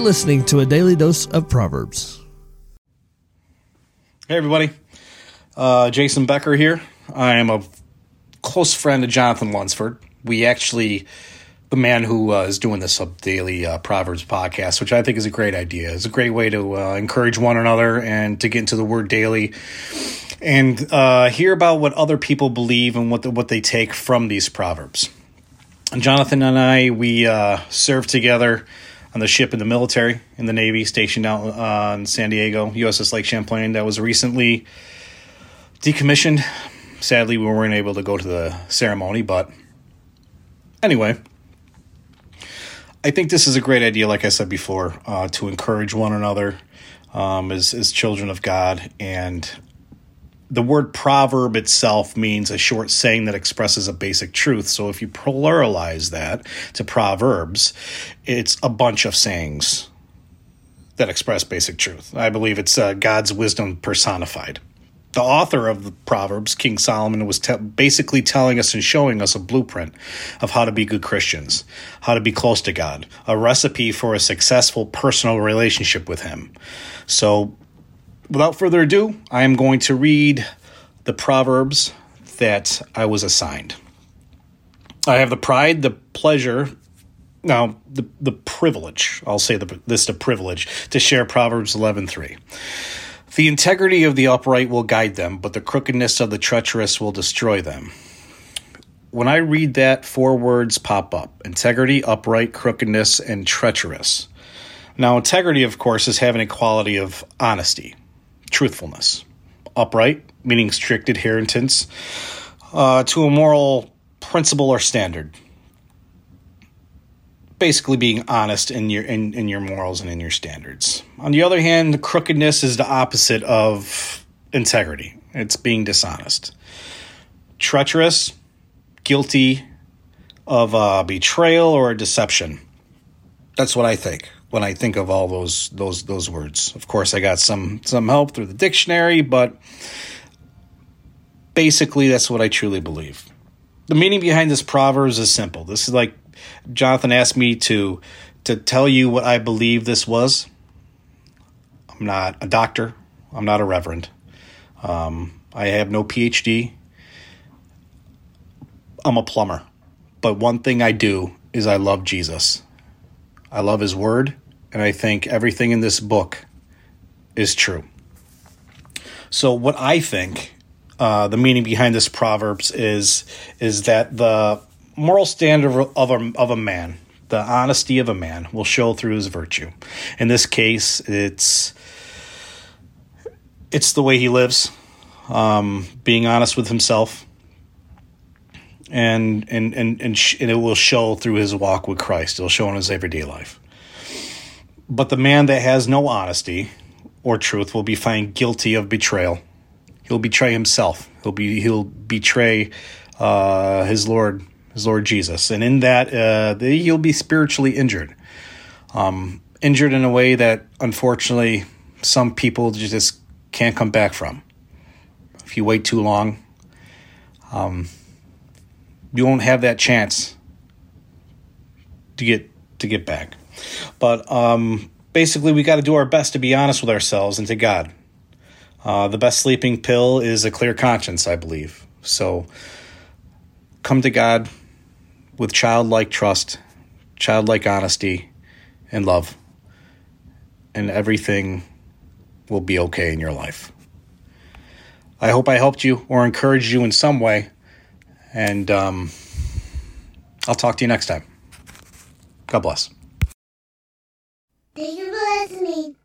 listening to a daily dose of Proverbs. Hey, everybody. Uh, Jason Becker here. I am a close friend of Jonathan Lunsford. We actually, the man who uh, is doing this daily uh, Proverbs podcast, which I think is a great idea. It's a great way to uh, encourage one another and to get into the word daily and uh, hear about what other people believe and what the, what they take from these proverbs. Jonathan and I, we uh, served together on the ship in the military in the Navy, stationed out uh, in San Diego, USS Lake Champlain, that was recently decommissioned. Sadly, we weren't able to go to the ceremony, but anyway, I think this is a great idea, like I said before, uh, to encourage one another um, as, as children of God and the word proverb itself means a short saying that expresses a basic truth. So if you pluralize that to proverbs, it's a bunch of sayings that express basic truth. I believe it's uh, God's wisdom personified. The author of the Proverbs, King Solomon, was te- basically telling us and showing us a blueprint of how to be good Christians, how to be close to God, a recipe for a successful personal relationship with Him. So without further ado, I am going to read the Proverbs that I was assigned. I have the pride, the pleasure, now the, the privilege, I'll say the, this the privilege, to share Proverbs 11.3. The integrity of the upright will guide them, but the crookedness of the treacherous will destroy them. When I read that, four words pop up integrity, upright, crookedness, and treacherous. Now, integrity, of course, is having a quality of honesty truthfulness. Upright, meaning strict adherence uh, to a moral principle or standard. Basically, being honest in your in, in your morals and in your standards. On the other hand, crookedness is the opposite of integrity. It's being dishonest. Treacherous, guilty of uh, betrayal or a deception. That's what I think when I think of all those those those words. Of course, I got some some help through the dictionary, but basically that's what I truly believe. The meaning behind this proverbs is simple. This is like Jonathan asked me to to tell you what I believe this was. I'm not a doctor. I'm not a reverend. Um, I have no PhD. I'm a plumber. But one thing I do is I love Jesus. I love his word, and I think everything in this book is true. So, what I think uh, the meaning behind this proverbs is is that the moral standard of a, of a man, the honesty of a man, will show through his virtue. In this case, it's it's the way he lives, um, being honest with himself, and and and and, sh- and it will show through his walk with Christ. It'll show in his everyday life. But the man that has no honesty or truth will be found guilty of betrayal. He'll betray himself. He'll be he'll betray uh, his Lord his Lord Jesus, and in that uh, he'll be spiritually injured. Um, injured in a way that unfortunately some people just can't come back from. If you wait too long, um, you won't have that chance to get to get back. But um, basically, we got to do our best to be honest with ourselves and to God. Uh, the best sleeping pill is a clear conscience, I believe. So come to God with childlike trust, childlike honesty, and love, and everything will be okay in your life. I hope I helped you or encouraged you in some way. And um, I'll talk to you next time. God bless.